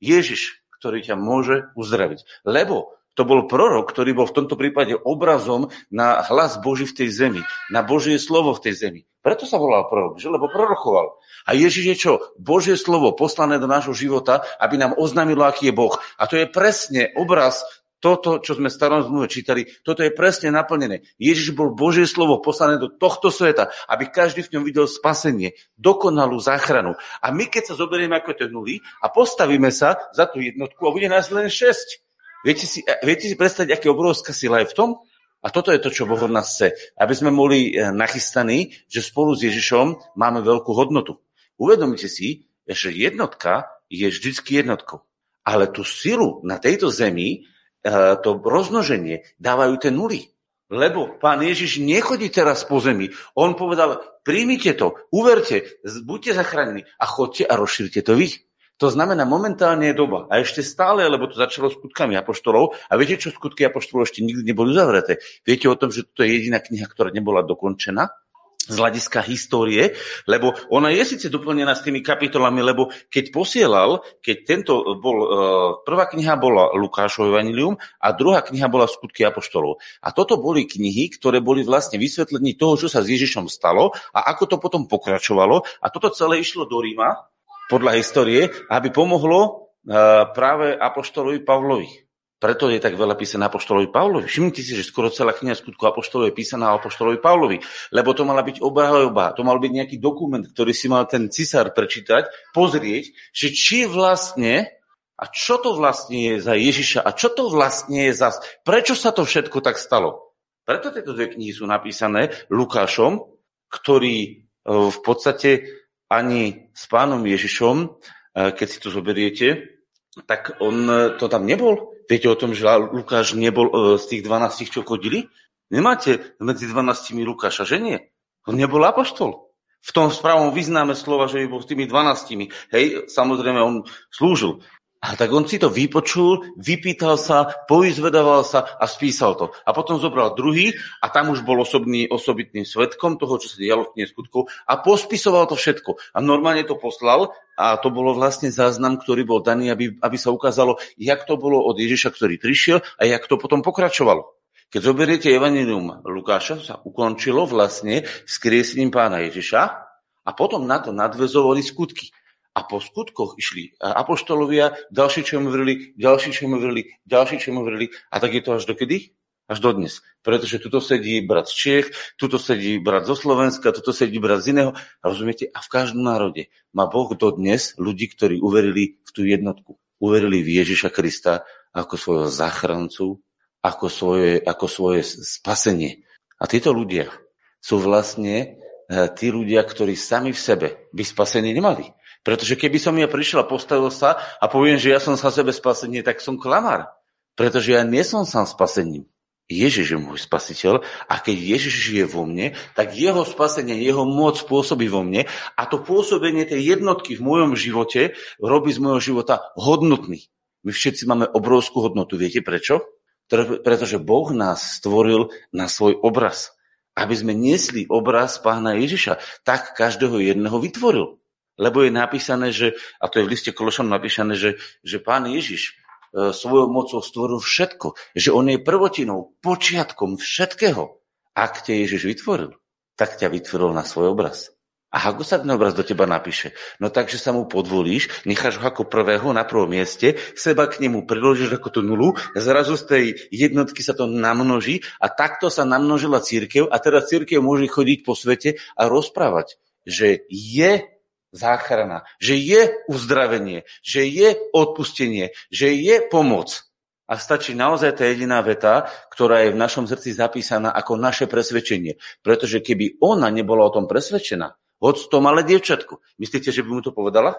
Ježiš, ktorý ťa môže uzdraviť. Lebo to bol prorok, ktorý bol v tomto prípade obrazom na hlas Boží v tej zemi, na Božie slovo v tej zemi. Preto sa volal prorok, že? lebo prorokoval. A Ježiš je čo? Božie slovo poslané do nášho života, aby nám oznámilo, aký je Boh. A to je presne obraz toto, čo sme starom zmluve čítali, toto je presne naplnené. Ježiš bol Božie slovo poslané do tohto sveta, aby každý v ňom videl spasenie, dokonalú záchranu. A my, keď sa zoberieme ako tie nuly a postavíme sa za tú jednotku a bude nás len šesť, Viete si, eh, viete si predstaviť, aké obrovská sila je v tom? A toto je to, čo Boh od nás chce. Aby sme boli eh, nachystaní, že spolu s Ježišom máme veľkú hodnotu. Uvedomite si, že jednotka je vždycky jednotkou. Ale tú silu na tejto zemi, eh, to roznoženie, dávajú tie nuly. Lebo pán Ježiš nechodí teraz po zemi. On povedal, príjmite to, uverte, buďte zachránení a chodte a rozšírte to vy. To znamená, momentálne je doba. A ešte stále, lebo to začalo skutkami apoštolov. A viete, čo skutky apoštolov ešte nikdy neboli uzavreté? Viete o tom, že to je jediná kniha, ktorá nebola dokončená? z hľadiska histórie, lebo ona je síce doplnená s tými kapitolami, lebo keď posielal, keď tento bol, e, prvá kniha bola Lukášov Evangelium a druhá kniha bola Skutky Apoštolov. A toto boli knihy, ktoré boli vlastne vysvetlení toho, čo sa s Ježišom stalo a ako to potom pokračovalo. A toto celé išlo do Ríma podľa histórie, aby pomohlo e, práve Apoštolovi Pavlovi. Preto je tak veľa písané Apoštolovi Pavlovi. Všimnite si, že skoro celá kniha skutku Apoštolov je písaná Apoštolovi Pavlovi, lebo to mala byť obhajoba, to mal byť nejaký dokument, ktorý si mal ten cisár prečítať, pozrieť, že či vlastne a čo to vlastne je za Ježiša a čo to vlastne je za... Prečo sa to všetko tak stalo? Preto tieto dve knihy sú napísané Lukášom, ktorý e, v podstate ani s pánom Ježišom, eh, keď si to zoberiete, tak on eh, to tam nebol. Viete o tom, že Lukáš nebol eh, z tých 12, čo chodili? Nemáte medzi 12 Lukáša, že nie? On nebol apoštol. V tom spravom význame slova, že by bol s tými 12. Hej, samozrejme, on slúžil. A tak on si to vypočul, vypýtal sa, poizvedoval sa a spísal to. A potom zobral druhý a tam už bol osobný, osobitným svetkom toho, čo sa dialo v knihe a pospisoval to všetko. A normálne to poslal a to bolo vlastne záznam, ktorý bol daný, aby, aby sa ukázalo, jak to bolo od Ježiša, ktorý prišiel a jak to potom pokračovalo. Keď zoberiete Evangelium Lukáša, sa ukončilo vlastne skriesením pána Ježiša a potom na to nadvezovali skutky. A po skutkoch išli apoštolovia, ďalší, čo mu vrili, ďalší, čo mu vrili, ďalší, čo mu vrili. A tak je to až do kedy? Až do dnes. Pretože tuto sedí brat z Čech, tuto sedí brat zo Slovenska, tuto sedí brat z iného. Rozumiete? A v každom národe má Boh dodnes ľudí, ktorí uverili v tú jednotku. Uverili v Ježiša Krista ako svojho záchrancu, ako svoje, ako svoje spasenie. A títo ľudia sú vlastne eh, tí ľudia, ktorí sami v sebe by spasenie nemali. Pretože keby som ja prišiel a postavil sa a poviem, že ja som sa sebe spasenie, tak som klamár. Pretože ja nie som sám spasením. Ježiš je môj spasiteľ a keď Ježiš žije vo mne, tak jeho spasenie, jeho moc pôsobí vo mne a to pôsobenie tej jednotky v mojom živote robí z môjho života hodnotný. My všetci máme obrovskú hodnotu. Viete prečo? Pretože Boh nás stvoril na svoj obraz. Aby sme nesli obraz pána Ježiša, tak každého jedného vytvoril. Lebo je napísané, že, a to je v liste Kološom napísané, že, že pán Ježiš e, svojou mocou stvoril všetko. Že on je prvotinou, počiatkom všetkého. Ak ťa Ježiš vytvoril, tak ťa vytvoril na svoj obraz. A ako sa ten obraz do teba napíše? No tak, že sa mu podvolíš, necháš ho ako prvého na prvom mieste, seba k nemu priložíš ako tú nulu, zrazu z tej jednotky sa to namnoží a takto sa namnožila církev a teraz církev môže chodiť po svete a rozprávať, že je záchrana, že je uzdravenie, že je odpustenie, že je pomoc. A stačí naozaj tá jediná veta, ktorá je v našom srdci zapísaná ako naše presvedčenie. Pretože keby ona nebola o tom presvedčená, hoď to malé dievčatko, myslíte, že by mu to povedala?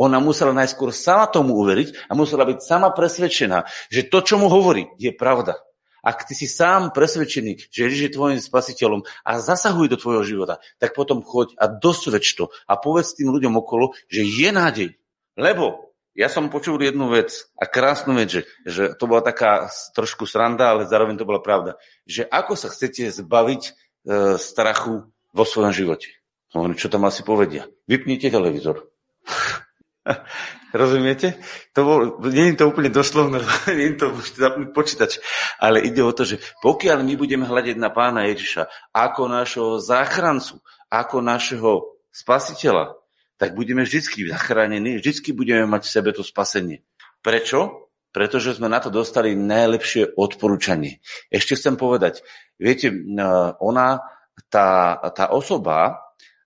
Ona musela najskôr sama tomu uveriť a musela byť sama presvedčená, že to, čo mu hovorí, je pravda. Ak ty si sám presvedčený, že Ježiš je tvojim spasiteľom a zasahuj do tvojho života, tak potom choď a dosvedč to a povedz tým ľuďom okolo, že je nádej. Lebo ja som počul jednu vec a krásnu vec, že, že to bola taká trošku sranda, ale zároveň to bola pravda. Že ako sa chcete zbaviť e, strachu vo svojom živote? Hovorím, čo tam asi povedia? Vypnite televízor. *laughs* Rozumiete? To bol, nie je to úplne doslovné, *laughs* nie je to zapnúť počítač, ale ide o to, že pokiaľ my budeme hľadiť na pána Ježiša ako našho záchrancu, ako našeho spasiteľa, tak budeme vždy zachránení, vždy budeme mať v sebe to spasenie. Prečo? Pretože sme na to dostali najlepšie odporúčanie. Ešte chcem povedať, viete, ona, tá, tá osoba,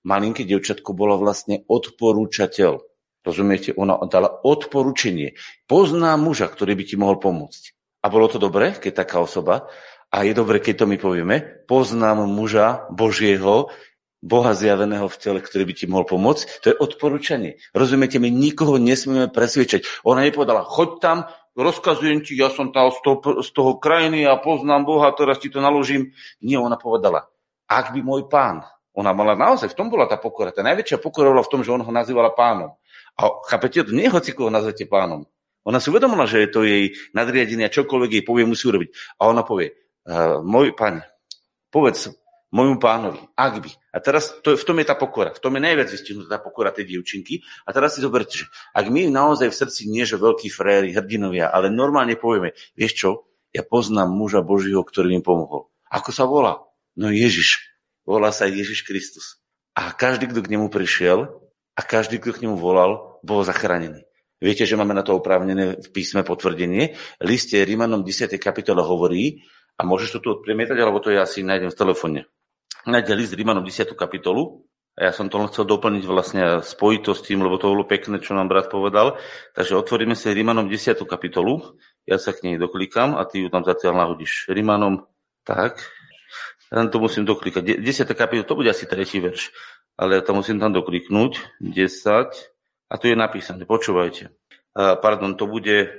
malinké devčatko, bolo vlastne odporúčateľ. Rozumiete? Ona dala odporúčenie. Pozná muža, ktorý by ti mohol pomôcť. A bolo to dobré, keď taká osoba, a je dobre, keď to my povieme, poznám muža Božieho, Boha zjaveného v tele, ktorý by ti mohol pomôcť. To je odporúčanie. Rozumiete, my nikoho nesmieme presviečať. Ona nepovedala, choď tam, rozkazujem ti, ja som tam z toho, z toho krajiny a poznám Boha, teraz ti to naložím. Nie, ona povedala, ak by môj pán, ona mala naozaj, v tom bola tá pokora. Tá najväčšia pokora bola v tom, že on ho nazývala pánom. A chápete, to nie hoci koho nazvete pánom. Ona si uvedomila, že je to jej nadriadené a čokoľvek jej povie, musí urobiť. A ona povie, uh, môj pán, povedz môjmu pánovi, ak by. A teraz to, v tom je tá pokora. V tom je najviac vystihnutá tá pokora tej dievčinky. A teraz si zoberte, že ak my naozaj v srdci nie, že veľkí fréry, hrdinovia, ale normálne povieme, vieš čo, ja poznám muža Božího, ktorý mi pomohol. Ako sa volá? No Ježiš. Volá sa Ježiš Kristus. A každý, kto k nemu prišiel, a každý, kto k nemu volal, bol zachránený. Viete, že máme na to oprávnené v písme potvrdenie. Liste Rímanom 10. kapitola hovorí, a môžeš to tu odpremietať, alebo to ja si nájdem v telefóne. Nájde list Rímanom 10. kapitolu, a ja som to len chcel doplniť vlastne s tým, lebo to bolo pekné, čo nám brat povedal. Takže otvoríme si Rímanom 10. kapitolu, ja sa k nej doklikám a ty ju tam zatiaľ nahodíš. Rímanom, tak, ja to musím doklikať. 10. kapitola, to bude asi tretí verš ale to musím tam dokliknúť, 10, a tu je napísané, počúvajte. Uh, pardon, to bude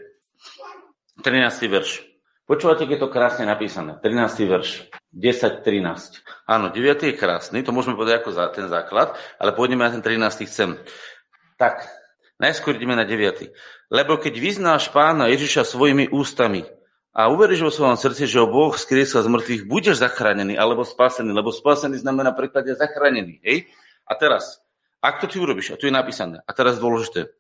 13. verš. Počúvate, keď je to krásne napísané. 13. verš. 10, 13. Áno, 9. je krásny, to môžeme povedať ako za, ten základ, ale pôjdeme na ten 13. chcem. Tak, najskôr ideme na 9. Lebo keď vyznáš pána Ježiša svojimi ústami a uveríš vo svojom srdci, že ho Boh skriesol z mŕtvych, budeš zachránený alebo spasený, lebo spasený znamená preklade zachránený. Hej? A teraz, ak to ty urobíš, a tu je napísané, a teraz dôležité,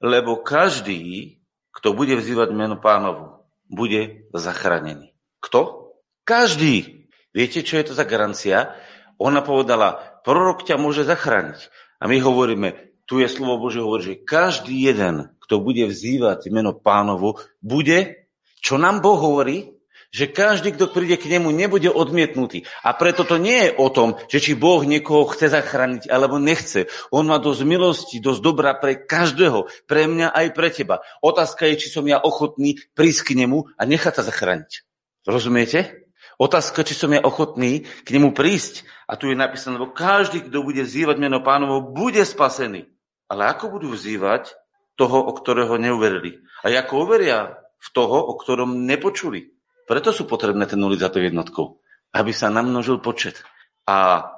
lebo každý, kto bude vzývať meno pánovu, bude zachránený. Kto? Každý. Viete, čo je to za garancia? Ona povedala, prorok ťa môže zachrániť. A my hovoríme, tu je slovo Bože, hovorí, že každý jeden, kto bude vzývať meno pánovu, bude, čo nám Boh hovorí, že každý, kto príde k nemu, nebude odmietnutý. A preto to nie je o tom, že či Boh niekoho chce zachrániť alebo nechce. On má dosť milosti, dosť dobrá pre každého, pre mňa aj pre teba. Otázka je, či som ja ochotný prísť k nemu a nechať sa zachrániť. Rozumiete? Otázka, či som ja ochotný k nemu prísť. A tu je napísané, lebo každý, kto bude vzývať meno pánovo, bude spasený. Ale ako budú vzývať toho, o ktorého neuverili? A ako uveria v toho, o ktorom nepočuli? Preto sú potrebné tie nuly za to jednotkou, aby sa namnožil počet. A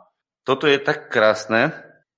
toto je tak krásne,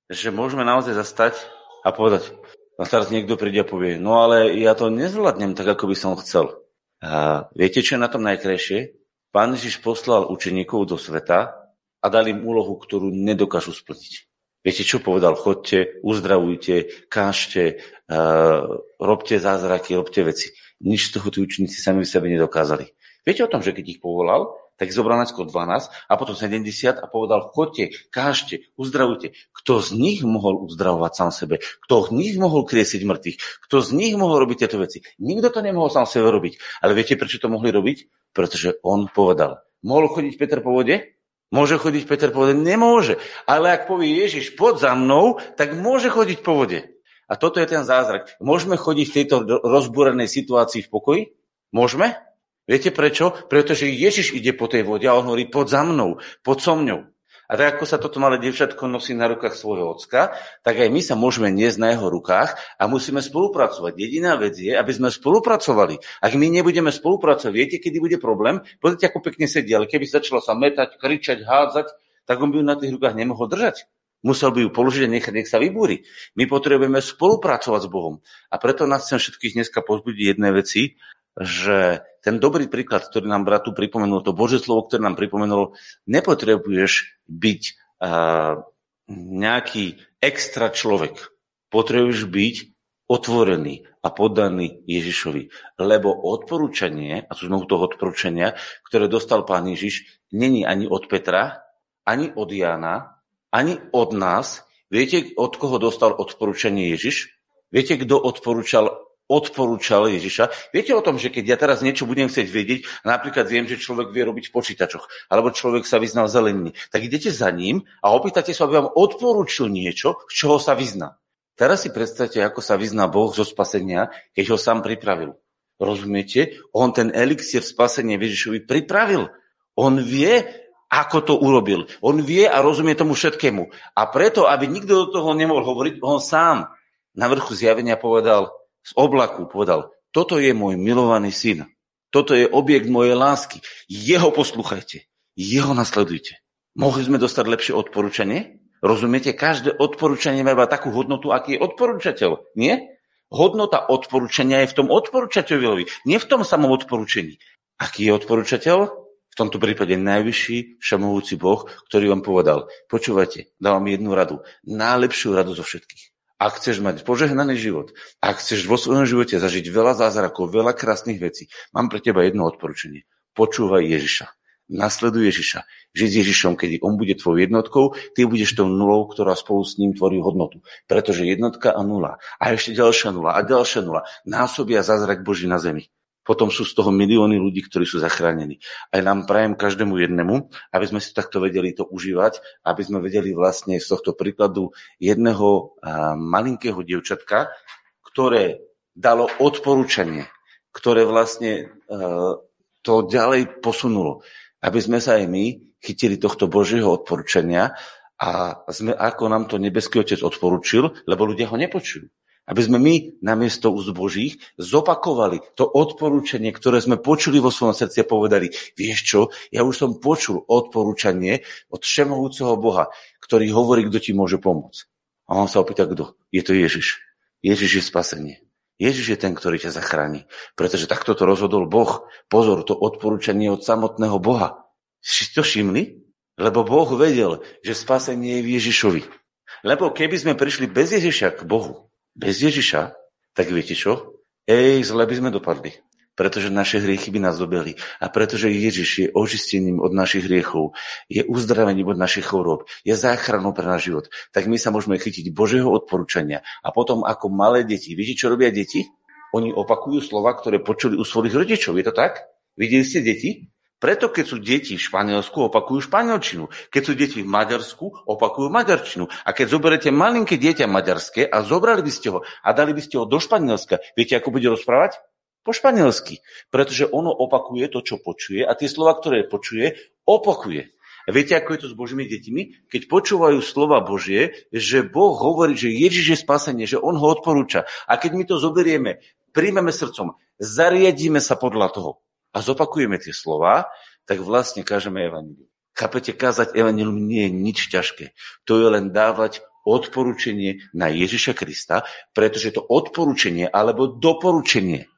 že môžeme naozaj zastať a povedať, a teraz niekto príde a povie, no ale ja to nezvládnem tak, ako by som chcel. A viete, čo je na tom najkrajšie? Pán Ježiš poslal učeníkov do sveta a dal im úlohu, ktorú nedokážu splniť. Viete, čo povedal? Chodte, uzdravujte, kážte, uh, robte zázraky, robte veci. Nič z toho tí učeníci sami v sebe nedokázali. Viete o tom, že keď ich povolal, tak zobral najskôr 12 a potom 70 a povedal, chodte, kážte, uzdravujte. Kto z nich mohol uzdravovať sám sebe? Kto z nich mohol kriesiť mŕtvych? Kto z nich mohol robiť tieto veci? Nikto to nemohol sám sebe robiť. Ale viete, prečo to mohli robiť? Pretože on povedal. Mohol chodiť Peter po vode? Môže chodiť Peter po vode? Nemôže. Ale ak povie Ježiš, pod za mnou, tak môže chodiť po vode. A toto je ten zázrak. Môžeme chodiť v tejto rozbúrenej situácii v pokoji? Môžeme? Viete prečo? Pretože Ježiš ide po tej vode a on hovorí, pod za mnou, pod so mňou. A tak ako sa toto malé devčatko nosí na rukách svojho ocka, tak aj my sa môžeme niesť na jeho rukách a musíme spolupracovať. Jediná vec je, aby sme spolupracovali. Ak my nebudeme spolupracovať, viete, kedy bude problém? Pozrite, ako pekne sedí, ale keby začalo sa metať, kričať, hádzať, tak on by ju na tých rukách nemohol držať. Musel by ju položiť a nechať, nech sa vybúri. My potrebujeme spolupracovať s Bohom. A preto nás chcem všetkých dneska pozbudiť jedné veci, že ten dobrý príklad, ktorý nám brat tu pripomenul, to Božie slovo, ktoré nám pripomenulo, nepotrebuješ byť uh, nejaký extra človek. Potrebuješ byť otvorený a poddaný Ježišovi. Lebo odporúčanie, a tu sme u toho odporúčania, ktoré dostal pán Ježiš, není ani od Petra, ani od Jana, ani od nás. Viete, od koho dostal odporúčanie Ježiš? Viete, kto odporúčal odporúčal Ježiša. Viete o tom, že keď ja teraz niečo budem chcieť vedieť, napríklad viem, že človek vie robiť v počítačoch, alebo človek sa vyzná v zelenine, tak idete za ním a opýtate sa, aby vám odporúčil niečo, z čoho sa vyzná. Teraz si predstavte, ako sa vyzná Boh zo spasenia, keď ho sám pripravil. Rozumiete? On ten elixír spasenia Ježišovi pripravil. On vie, ako to urobil. On vie a rozumie tomu všetkému. A preto, aby nikto do toho nemohol hovoriť, on sám na vrchu zjavenia povedal, z oblaku povedal, toto je môj milovaný syn, toto je objekt mojej lásky, jeho posluchajte, jeho nasledujte. Mohli sme dostať lepšie odporúčanie? Rozumiete, každé odporúčanie má takú hodnotu, aký je odporúčateľ, nie? Hodnota odporúčania je v tom odporúčateľovi, nie v tom samom odporúčení. Aký je odporúčateľ? V tomto prípade najvyšší všemovúci Boh, ktorý vám povedal, počúvajte, dávam jednu radu, najlepšiu radu zo všetkých. Ak chceš mať požehnaný život, ak chceš vo svojom živote zažiť veľa zázrakov, veľa krásnych vecí, mám pre teba jedno odporúčanie. Počúvaj Ježiša. Nasleduj Ježiša. Žiť s Ježišom, kedy on bude tvojou jednotkou, ty budeš tou nulou, ktorá spolu s ním tvorí hodnotu. Pretože jednotka a nula a ešte ďalšia nula a ďalšia nula násobia zázrak Boží na zemi potom sú z toho milióny ľudí, ktorí sú zachránení. Aj nám prajem každému jednému, aby sme si takto vedeli to užívať, aby sme vedeli vlastne z tohto príkladu jedného malinkého dievčatka, ktoré dalo odporúčanie, ktoré vlastne to ďalej posunulo. Aby sme sa aj my chytili tohto Božieho odporúčania a sme, ako nám to nebeský Otec odporúčil, lebo ľudia ho nepočujú. Aby sme my namiesto úst Božích zopakovali to odporúčanie, ktoré sme počuli vo svojom srdci a povedali, vieš čo, ja už som počul odporúčanie od všemohúceho Boha, ktorý hovorí, kto ti môže pomôcť. A on sa opýta, kto? Je to Ježiš. Ježiš je spasenie. Ježiš je ten, ktorý ťa zachráni. Pretože takto to rozhodol Boh. Pozor, to odporúčanie od samotného Boha. Si to všimli? Lebo Boh vedel, že spasenie je v Ježišovi. Lebo keby sme prišli bez Ježiša k Bohu, bez Ježiša, tak viete čo? Ej, zle by sme dopadli. Pretože naše hriechy by nás dobili. A pretože Ježiš je ožistením od našich hriechov, je uzdravením od našich chorób, je záchranou pre náš život, tak my sa môžeme chytiť Božieho odporúčania. A potom ako malé deti, viete, čo robia deti? Oni opakujú slova, ktoré počuli u svojich rodičov. Je to tak? Videli ste deti? Preto keď sú deti v Španielsku, opakujú španielčinu. Keď sú deti v Maďarsku, opakujú maďarčinu. A keď zoberete malinké dieťa maďarské a zobrali by ste ho a dali by ste ho do Španielska, viete, ako bude rozprávať? Po španielsky. Pretože ono opakuje to, čo počuje a tie slova, ktoré počuje, opakuje. A viete, ako je to s Božími deťmi? Keď počúvajú slova Božie, že Boh hovorí, že Ježiš je spasenie, že On ho odporúča. A keď my to zoberieme, príjmeme srdcom, zariadíme sa podľa toho, a zopakujeme tie slova, tak vlastne kážeme evanilium. Chápete, kázať evanilium nie je nič ťažké. To je len dávať odporúčenie na Ježiša Krista, pretože to odporúčenie alebo doporučenie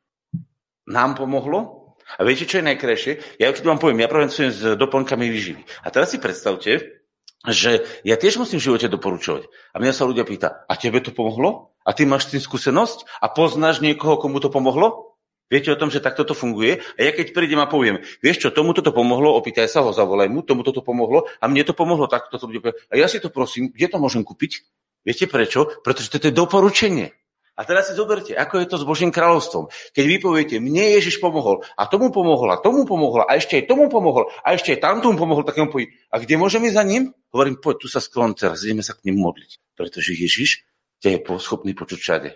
nám pomohlo. A viete, čo je najkrajšie? Ja keď vám poviem, ja pracujem s doplnkami výživy. A teraz si predstavte, že ja tiež musím v živote doporučovať. A mňa sa ľudia pýta, a tebe to pomohlo? A ty máš s tým skúsenosť? A poznáš niekoho, komu to pomohlo? Viete o tom, že takto to funguje? A ja keď prídem a poviem, vieš čo, tomu toto pomohlo, opýtaj sa ho, zavolaj mu, tomu toto pomohlo a mne to pomohlo takto. To bude a ja si to prosím, kde to môžem kúpiť? Viete prečo? Pretože to je doporučenie. A teraz si zoberte, ako je to s Božím kráľovstvom. Keď vy poviete, mne Ježiš pomohol, a tomu pomohol, a tomu pomohol, a ešte aj tomu pomohol, a ešte aj tamtomu pomohol, tak povie, a kde môžem ísť za ním? Hovorím, poď, tu sa sklon teraz, ideme sa k ním modliť. Pretože Ježiš ťa je schopný počuť všade.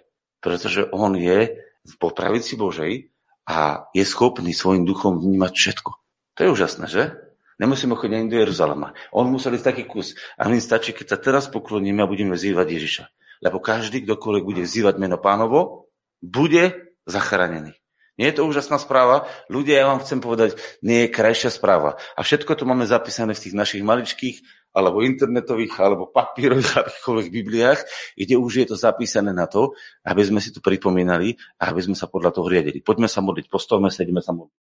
Pretože on je po pravici Božej a je schopný svojim duchom vnímať všetko. To je úžasné, že? Nemusíme chodiť ani do Jeruzalema. On musel ísť taký kus. A my stačí, keď sa teraz pokloníme a budeme vzývať Ježiša. Lebo každý, kdokoľvek bude vzývať meno pánovo, bude zachránený. Nie je to úžasná správa? Ľudia, ja vám chcem povedať, nie je krajšia správa. A všetko to máme zapísané v tých našich maličkých alebo internetových, alebo papírových, *laughs* akýchkoľvek bibliách, kde už je to zapísané na to, aby sme si to pripomínali a aby sme sa podľa toho riadili. Poďme sa modliť, postavme sa, ideme sa modliť.